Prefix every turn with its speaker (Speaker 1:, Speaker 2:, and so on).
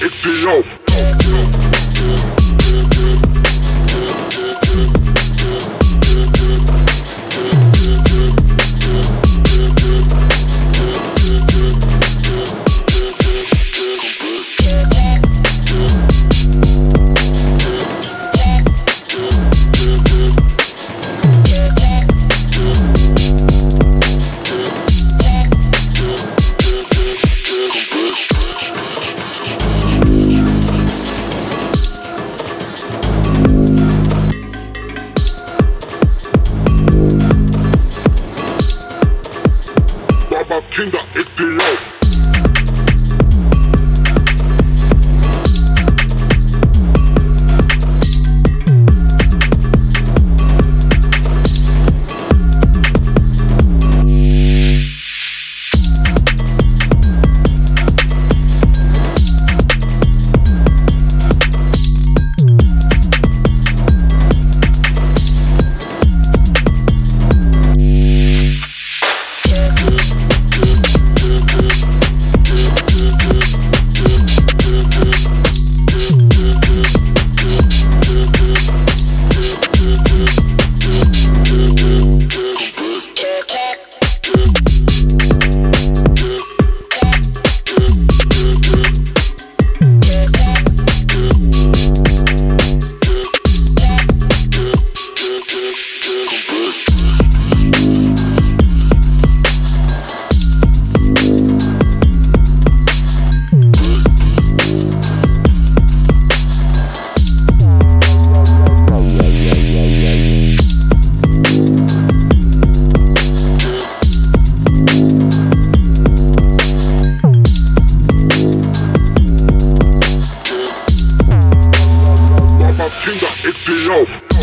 Speaker 1: It's the jou. It's the yo. yo.